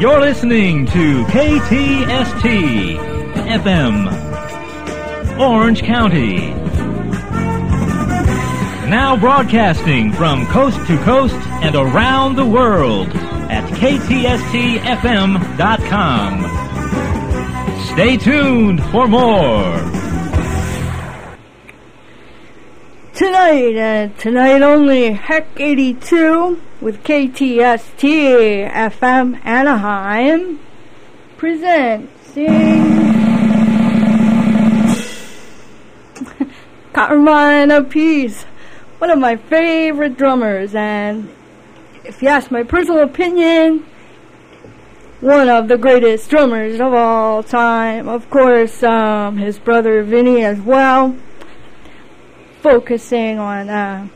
You're listening to KTST FM, Orange County. Now broadcasting from coast to coast and around the world at KTSTFM.com. Stay tuned for more. Tonight, and tonight only, Heck 82 with KTST FM Anaheim presenting Carmine Appice, one of my favorite drummers, and if you ask my personal opinion, one of the greatest drummers of all time. Of course, um, his brother Vinny as well focusing on uh,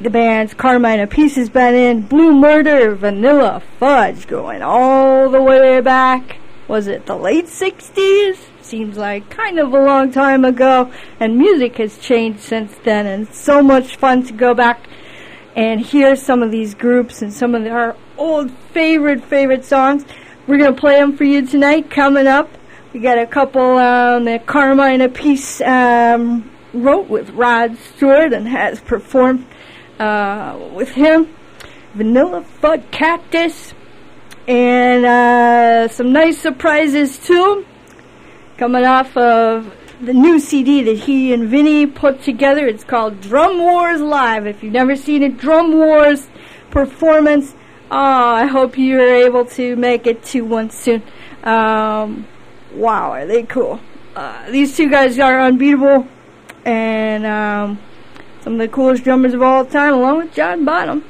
the bands Carmine has been in, Blue Murder, Vanilla Fudge, going all the way back. Was it the late 60s? Seems like kind of a long time ago. And music has changed since then, and it's so much fun to go back and hear some of these groups and some of our old favorite, favorite songs. We're going to play them for you tonight. Coming up, we got a couple um, that Carmine Appice um, wrote with Rod Stewart and has performed uh, with him. Vanilla Fudge Cactus and uh, some nice surprises too. Coming off of the new CD that he and Vinny put together. It's called Drum Wars Live. If you've never seen a Drum Wars performance, oh, I hope you're able to make it to one soon. Um, wow, are they cool? Uh, these two guys are unbeatable and um, some of the coolest drummers of all time, along with John Bonham.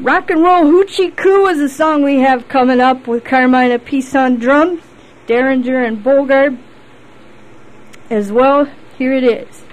Rock and Roll Hoochie Koo is a song we have coming up with Carmine Appice on drums, Derringer and Bogert as well. Here it is.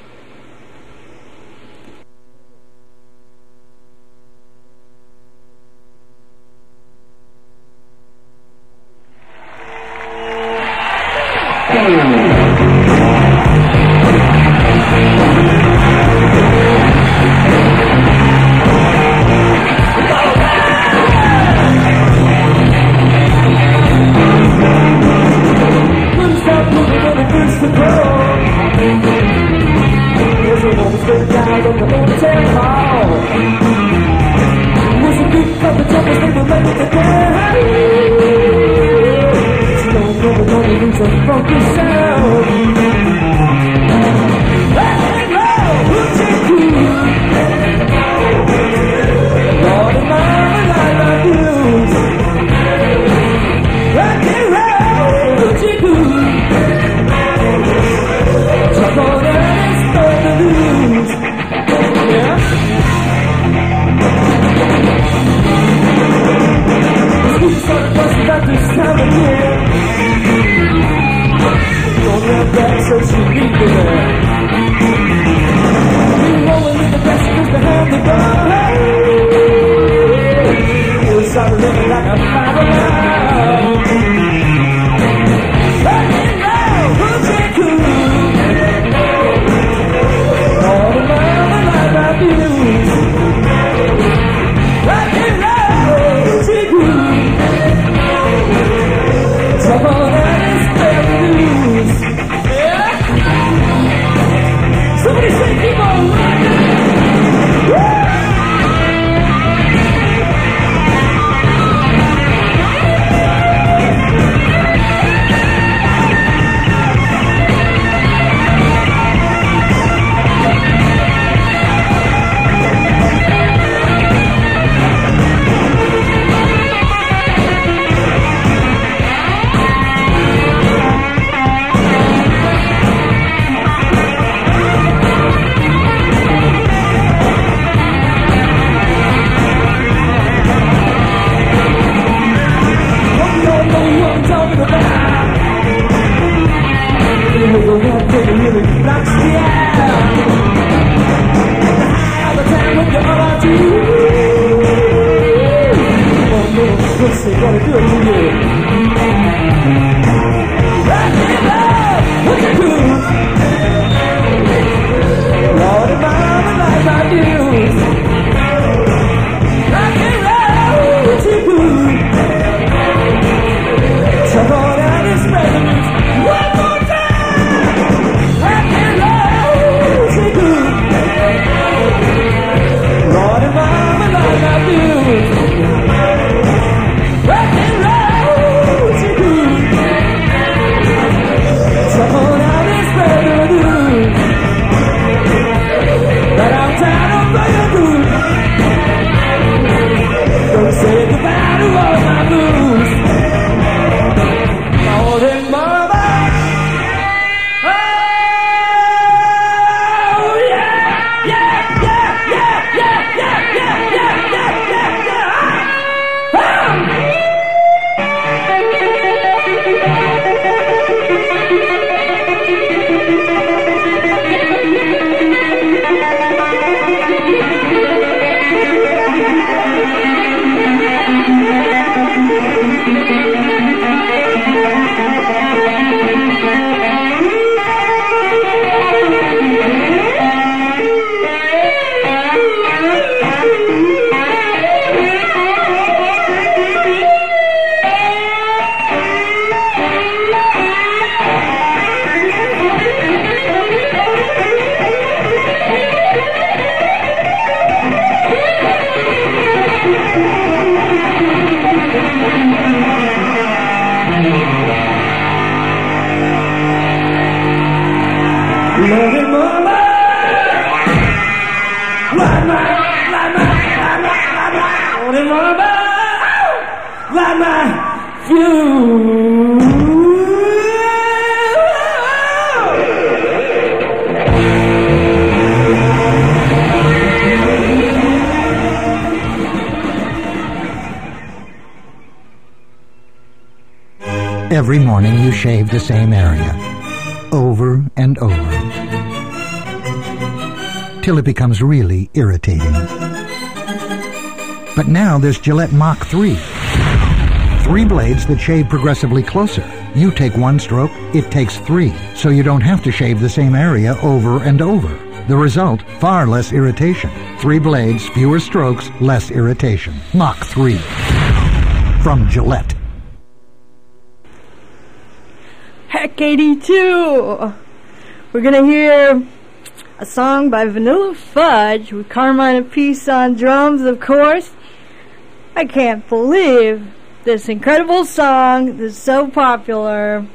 Morning you shave the same area, over and over, till it becomes really irritating. But now there's Gillette Mach 3. Three blades that shave progressively closer. You take one stroke, it takes three, so you don't have to shave the same area over and over. The result, far less irritation. Three blades, fewer strokes, less irritation. Mach 3. From Gillette. Heck 82! We're gonna hear a song by Vanilla Fudge with Carmine Appice on drums, of course. I can't believe this incredible song that's so popular.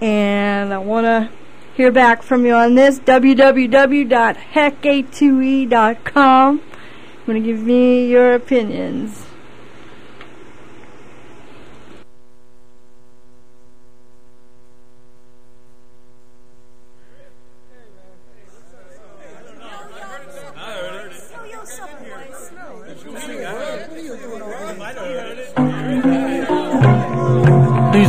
And I want to hear back from you on this. www.heck82e.com. I'm going to give me your opinions.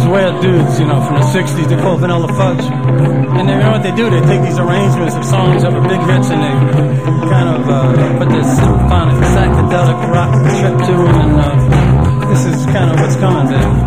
These weird dudes, you know, from the 60s, they call Vanilla Fudge. And they, you know what they do? They take these arrangements of songs that were big hits and they kind of uh, put this symphonic, psychedelic rock trip to them. And uh, this is kind of what's coming, baby.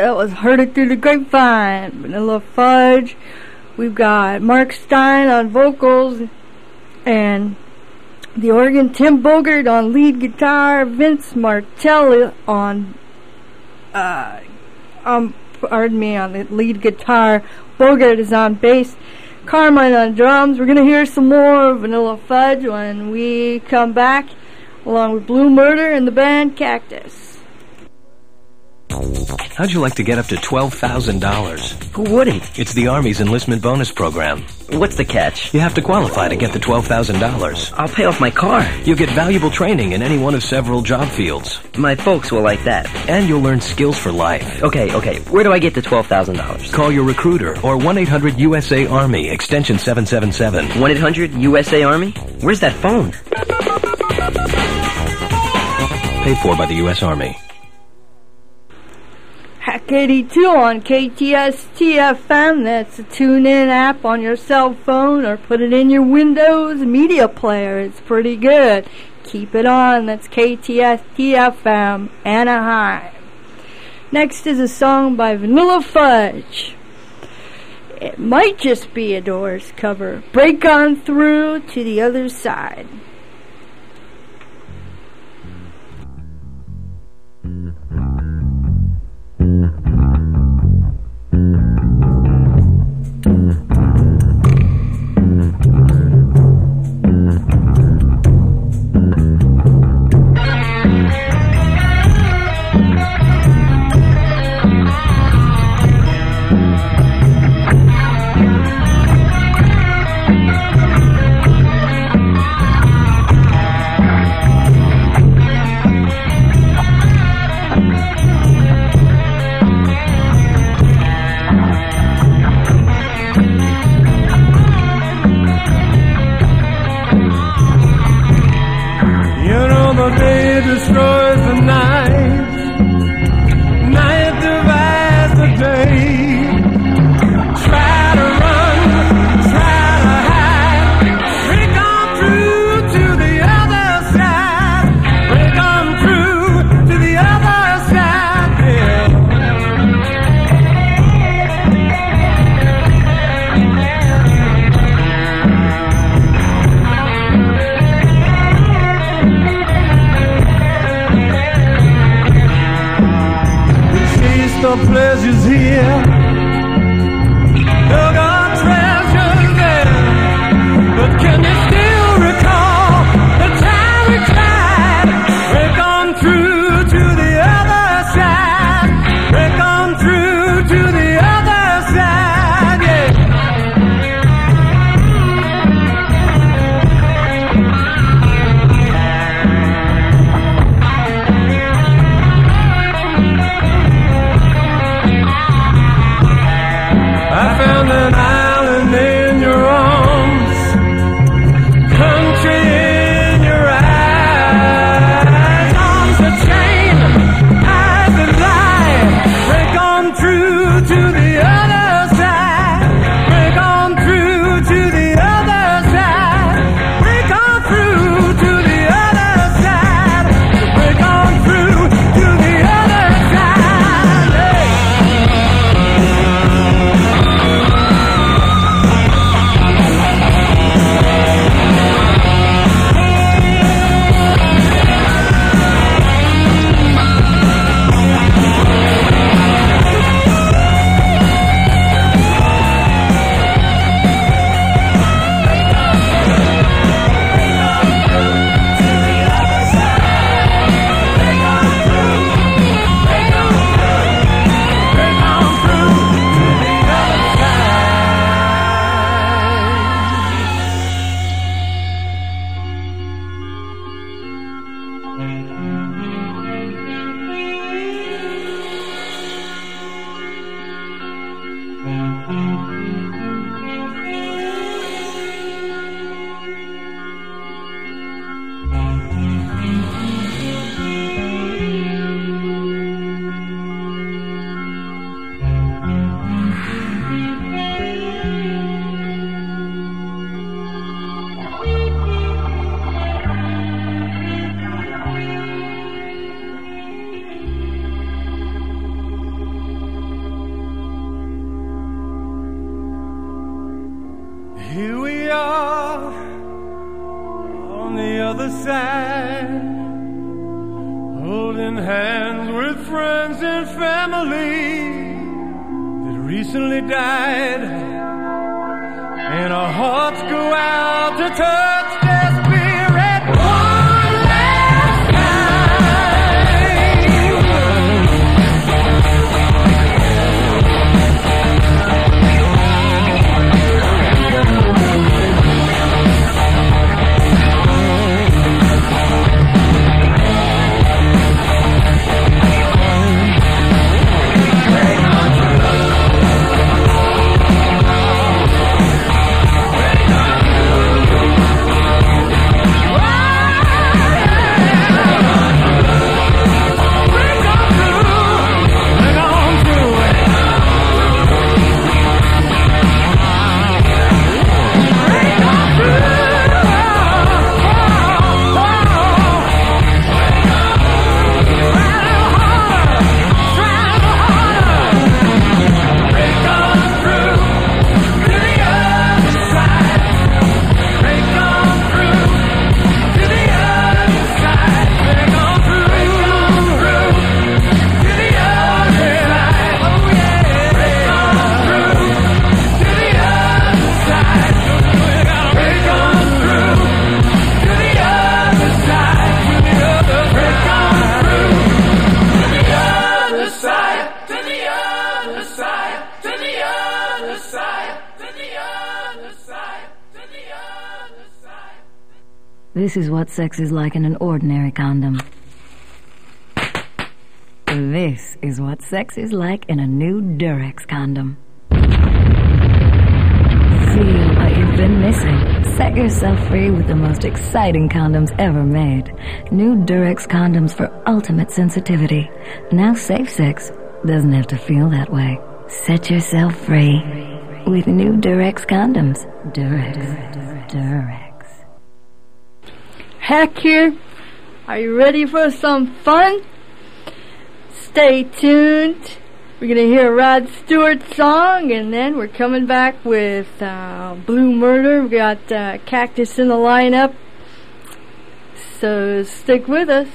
That was Heard It Through the Grapevine, Vanilla Fudge. We've got Mark Stein on vocals and the organ, Tim Bogert on lead guitar, Vince Martelli on, uh, um, pardon me, on the lead guitar. Bogert is on bass. Carmine on drums. We're gonna hear some more Vanilla Fudge when we come back, along with Blue Murder and the band Cactus. How'd you like to get up to $12,000? Who wouldn't? It's the Army's enlistment bonus program. What's the catch? You have to qualify to get the $12,000. I'll pay off my car. You'll get valuable training in any one of several job fields. My folks will like that. And you'll learn skills for life. Okay, okay. Where do I get the $12,000? Call your recruiter or 1-800-USA Army, extension 777. 1 800 USA Army? Where's that phone? Paid for by the U.S. Army. Hack 82 on KTS TFM. That's a tune in app on your cell phone or put it in your Windows media player. It's pretty good. Keep it on. That's KTS TFM Anaheim. Next is a song by Vanilla Fudge. It might just be a Doors cover. Break on through to the other side. Sex is like in an ordinary condom. This is what sex is like in a new Durex condom. Feel what you've been missing. Set yourself free with the most exciting condoms ever made. New Durex condoms for ultimate sensitivity. Now safe sex doesn't have to feel that way. Set yourself free with new Durex condoms. Durex. Durex. Heck here. Are you ready for some fun? Stay tuned. We're gonna hear a Rod Stewart song, and then we're coming back with uh, Blue Murder. We've got uh, Cactus in the lineup, so stick with us.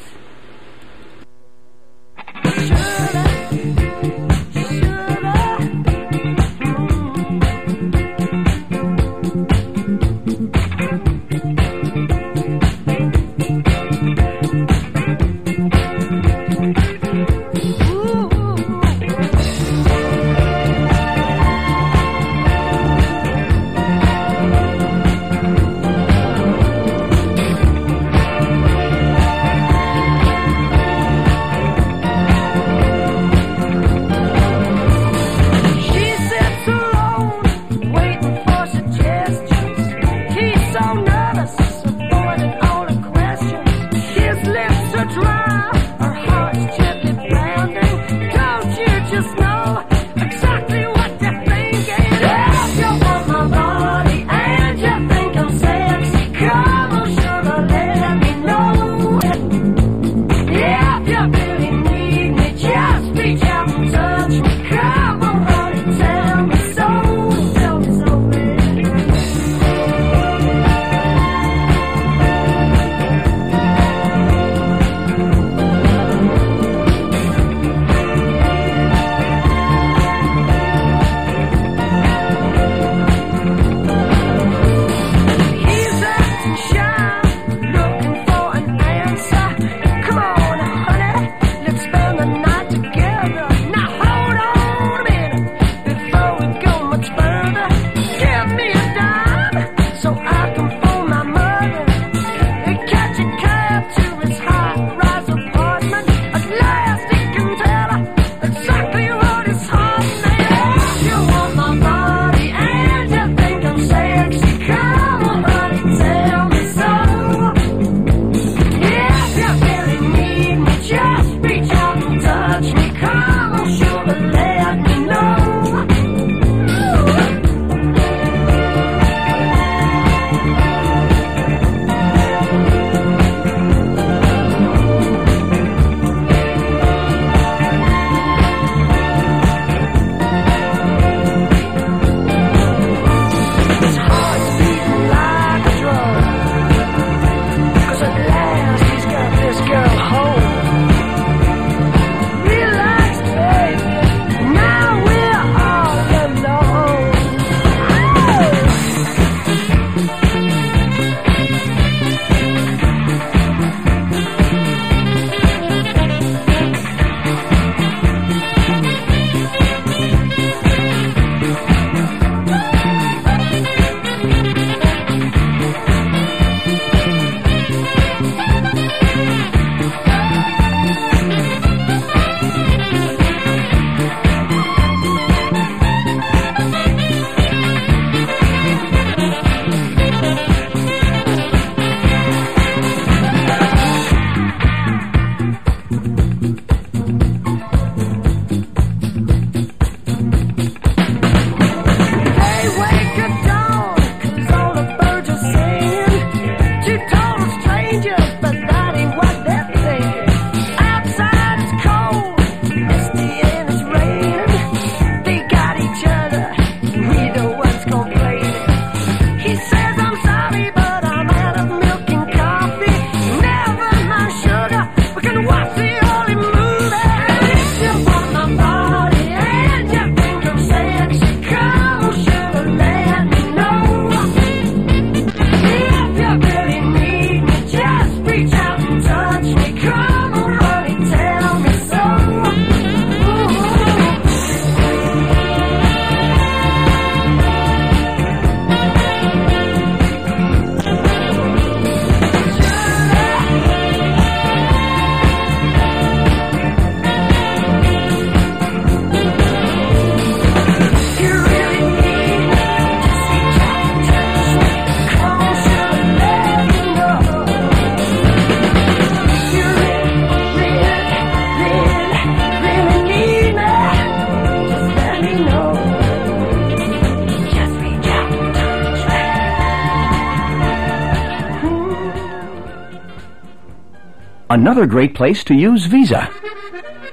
Another great place to use Visa.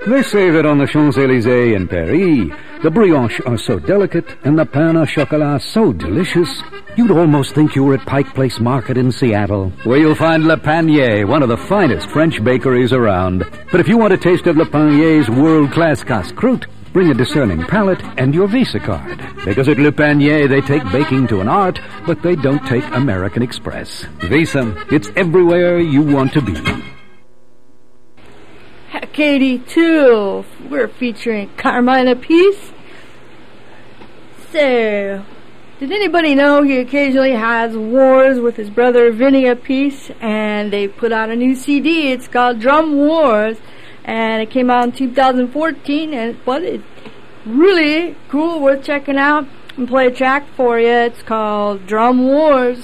They say that on the Champs-Élysées in Paris, the brioches are so delicate and the pain au chocolat so delicious, you'd almost think you were at Pike Place Market in Seattle, where you'll find Le Panier, one of the finest French bakeries around. But if you want a taste of Le Panier's world-class casse-croûte, bring a discerning palate and your Visa card. Because at Le Panier, they take baking to an art, but they don't take American Express. Visa, it's everywhere you want to be. Heck 82. We're featuring Carmine Appice. So, did anybody know he occasionally has wars with his brother Vinny Appice? And they put out a new CD. It's called Drum Wars. And it came out in 2014. And but it's really cool, worth checking out. And play a track for you. It's called Drum Wars.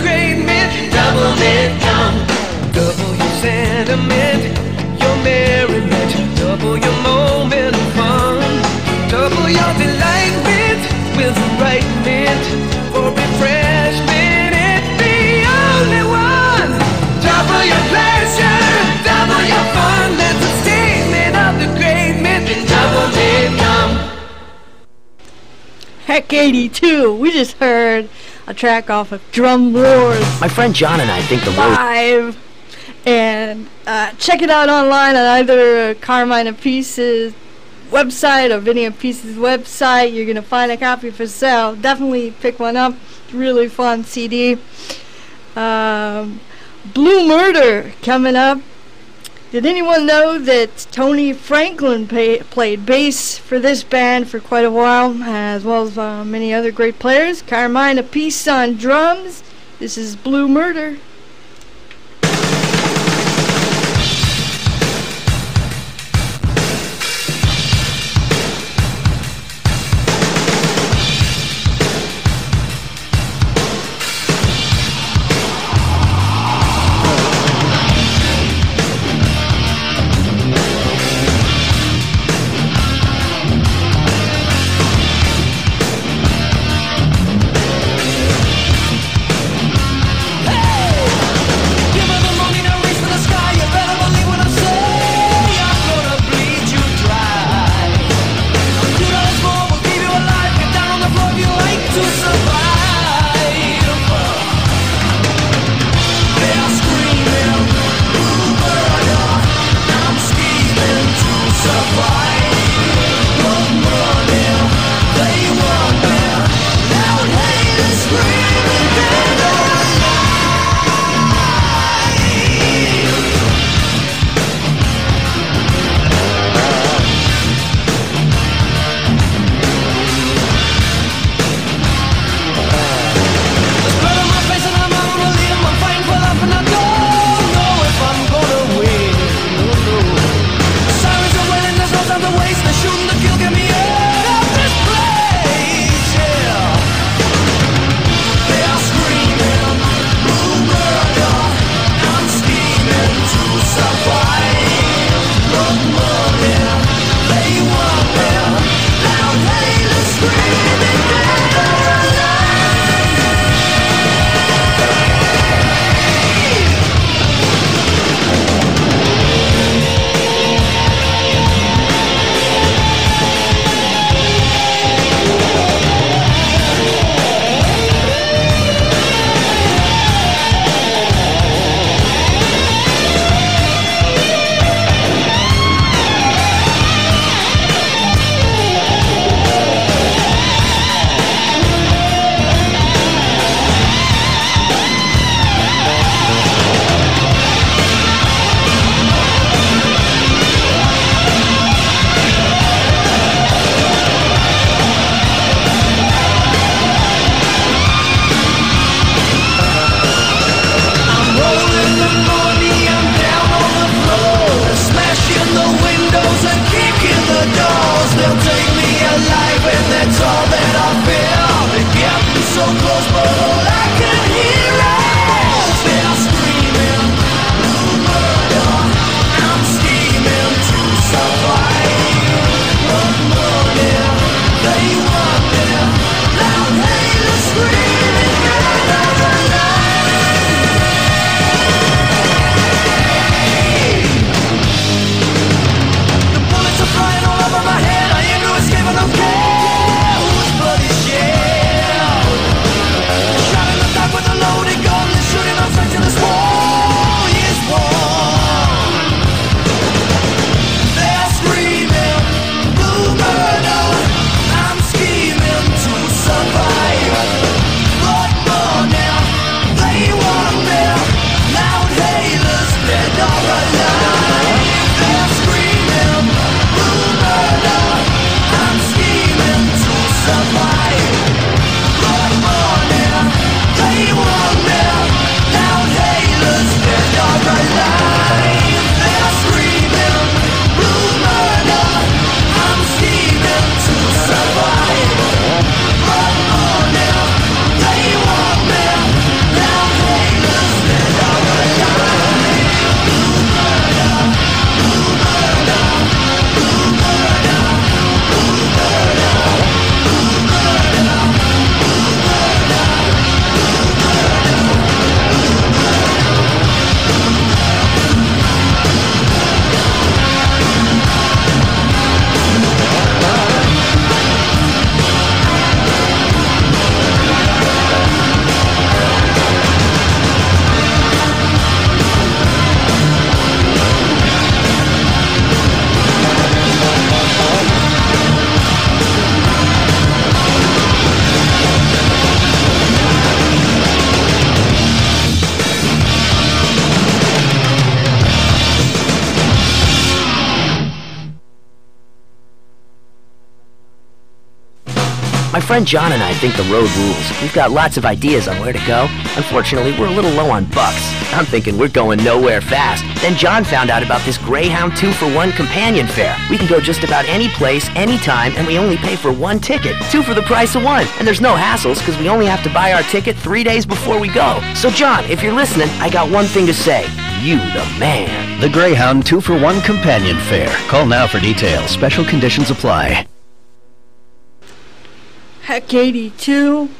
Great. Double. Double your sentiment, your merriment. Double your moment of fun. Double your delightment with the right mint for refreshment. Only one. Double your pleasure, double your fun. That's the statement of the great myth. Double. Heck 82. We just heard a track off of Drum Wars My friend John and I think the. Live. And uh, check it out online on either Carmine Appice's website or Vinny Appice's website. You're going to find a copy for sale. Definitely pick one up. Really fun CD. Um, Blue Murder coming up. Did anyone know that Tony Franklin pay, played bass for this band for quite a while, as well as uh, many other great players? Carmine Appice on drums. This is Blue Murder. Friend John and I think the road rules. We've got lots of ideas on where to go. Unfortunately, we're a little low on bucks. I'm thinking we're going nowhere fast. Then John found out about this Greyhound 2 for 1 companion fare. We can go just about any place, anytime, and we only pay for one ticket. Two for the price of one. And there's no hassles because we only have to buy our ticket three days before we go. So, John, if you're listening, I got one thing to say. You the man. The Greyhound 2 for 1 companion fare. Call now for details. Special conditions apply. Heck 82.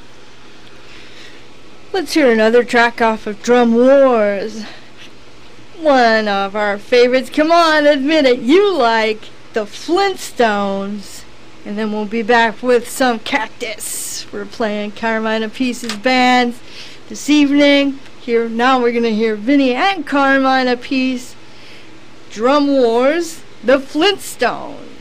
Let's hear another track off of Drum Wars. One of our favorites. Come on, admit it. You like the Flintstones. And then we'll be back with some Cactus. We're playing Carmine Appice's bands this evening. Here now we're gonna hear Vinny and Carmine Appice. Drum Wars, the Flintstones.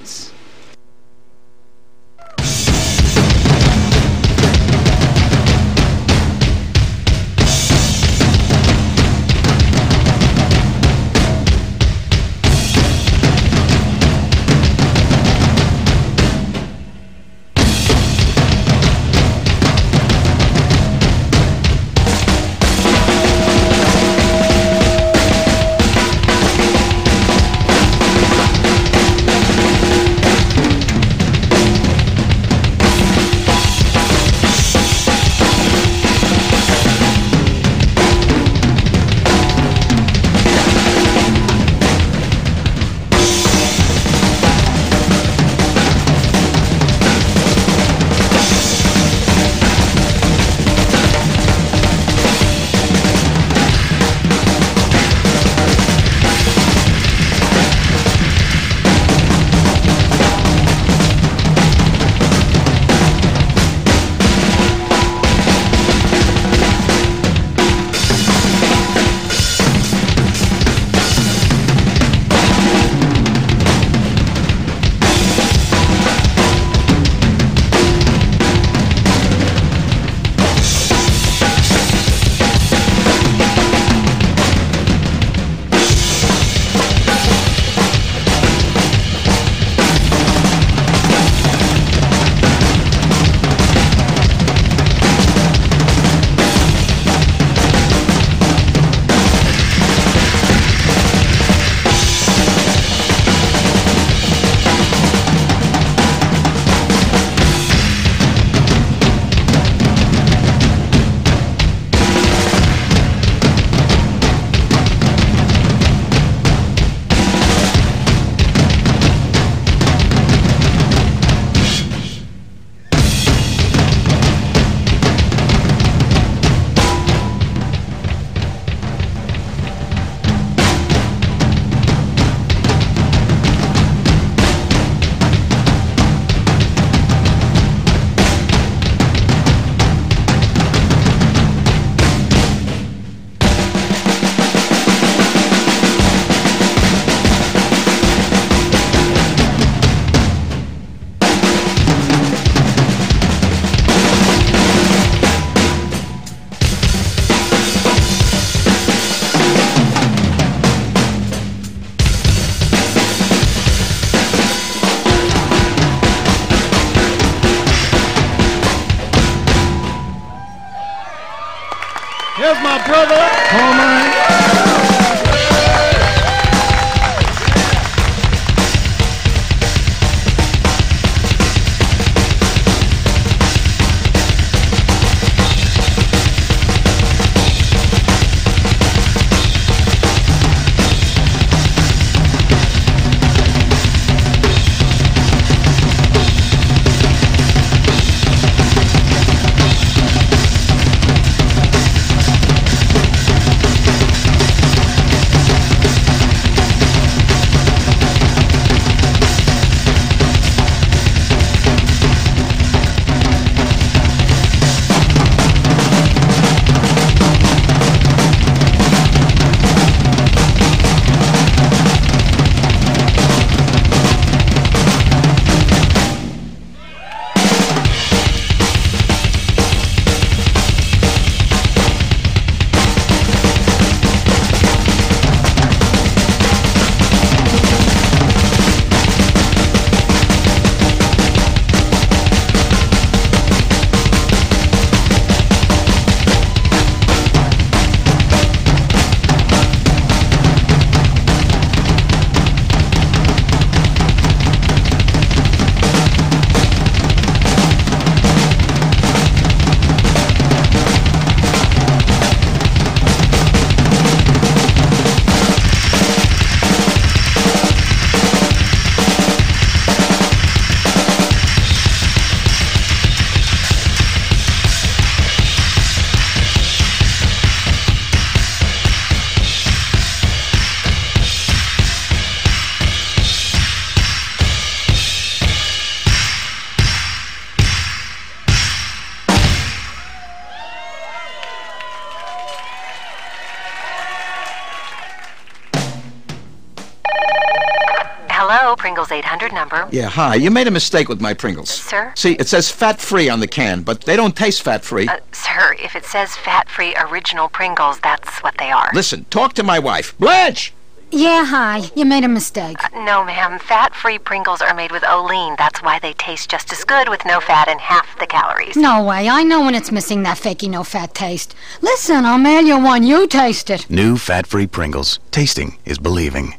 Yeah, hi. You made a mistake with my Pringles. Sir? See, it says fat-free on the can, but they don't taste fat-free. Uh, sir, if it says fat-free original Pringles, that's what they are. Listen, talk to my wife. Blanche! Yeah, hi. You made a mistake. Uh, no, ma'am. Fat-free Pringles are made with Olean. That's why they taste just as good with no fat and half the calories. No way. I know when it's missing that fakey no fat taste. Listen, I'll mail you one. You taste it. New fat-free Pringles. Tasting is believing.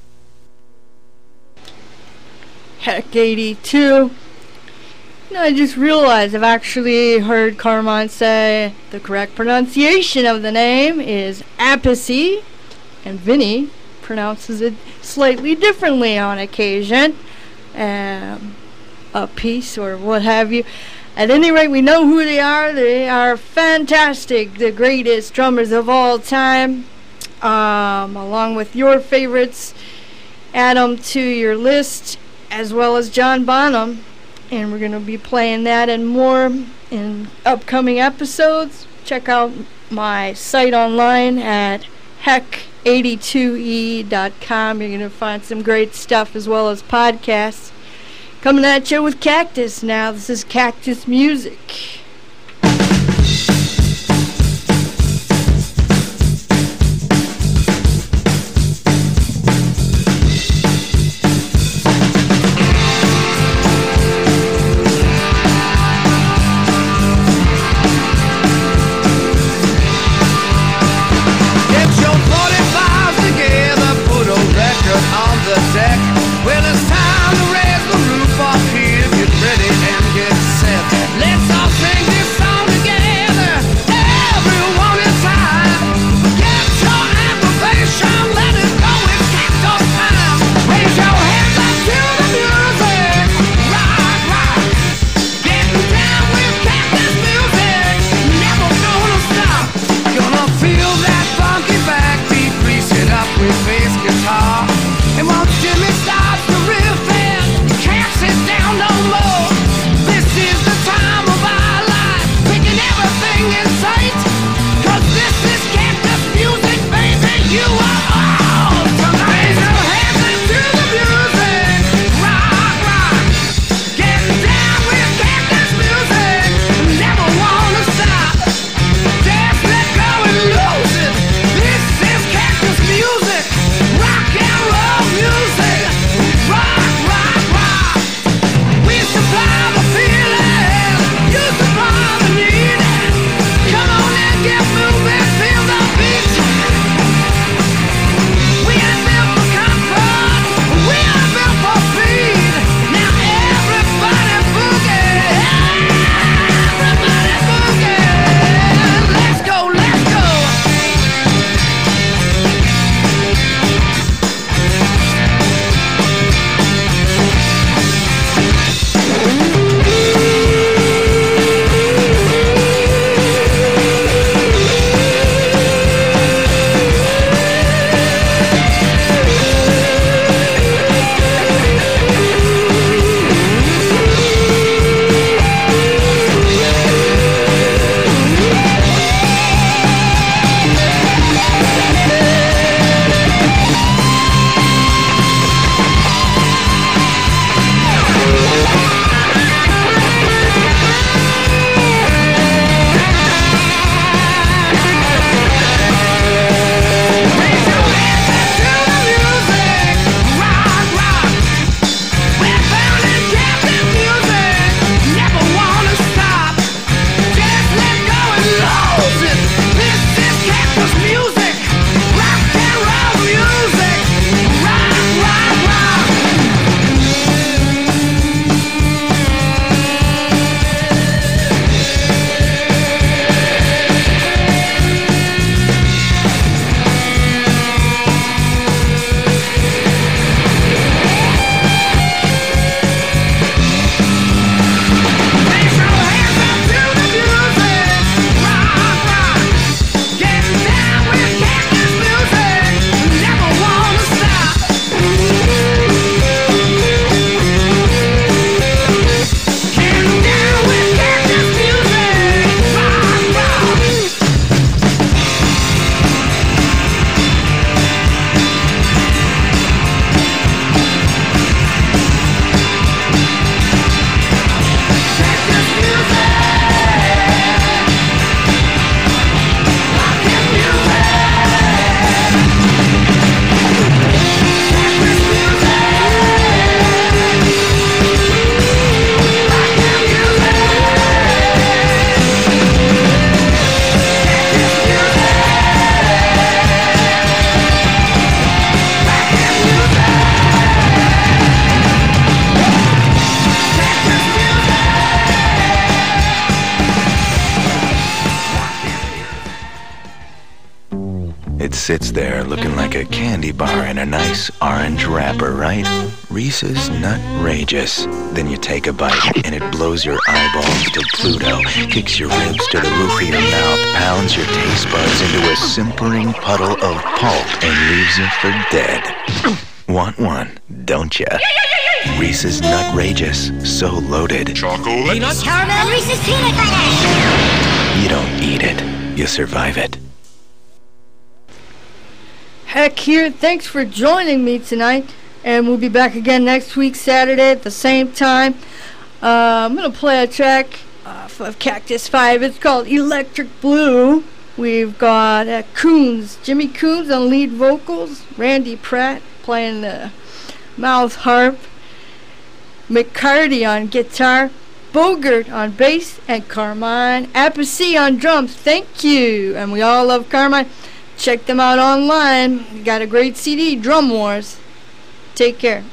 Heck 82. No, I just realized I've actually heard Carmine say the correct pronunciation of the name is Appice, and Vinny pronounces it slightly differently on occasion. Um, a piece or what have you. At any rate, we know who they are. They are fantastic, the greatest drummers of all time. Um, along with your favorites, add them to your list, as well as John Bonham. And we're going to be playing that and more in upcoming episodes. Check out my site online at heck82e.com. You're going to find some great stuff as well as podcasts. Coming at you with Cactus now. This is Cactus Music. Bar in a nice orange wrapper, right? Reese's Nutrageous. Then you take a bite and it blows your eyeballs to Pluto, kicks your ribs to the roof of your mouth, pounds your taste buds into a simpering puddle of pulp, and leaves you for dead. Want one, don't ya? Reese's Nutrageous. So loaded. Chocolate. Peanuts, caramel, Reese's peanut butter. You don't eat it, you survive it. Here, thanks for joining me tonight. And we'll be back again next week, Saturday at the same time. Uh, I'm going to play a track off of Cactus 5. It's called Electric Blue. We've got uh, Kunes, Jimmy Kunes on lead vocals, Randy Pratt playing the mouth harp, McCarty on guitar, Bogert on bass, and Carmine Appice on drums. Thank you. And we all love Carmine. Check them out online. Got a great CD, Drum Wars. Take care.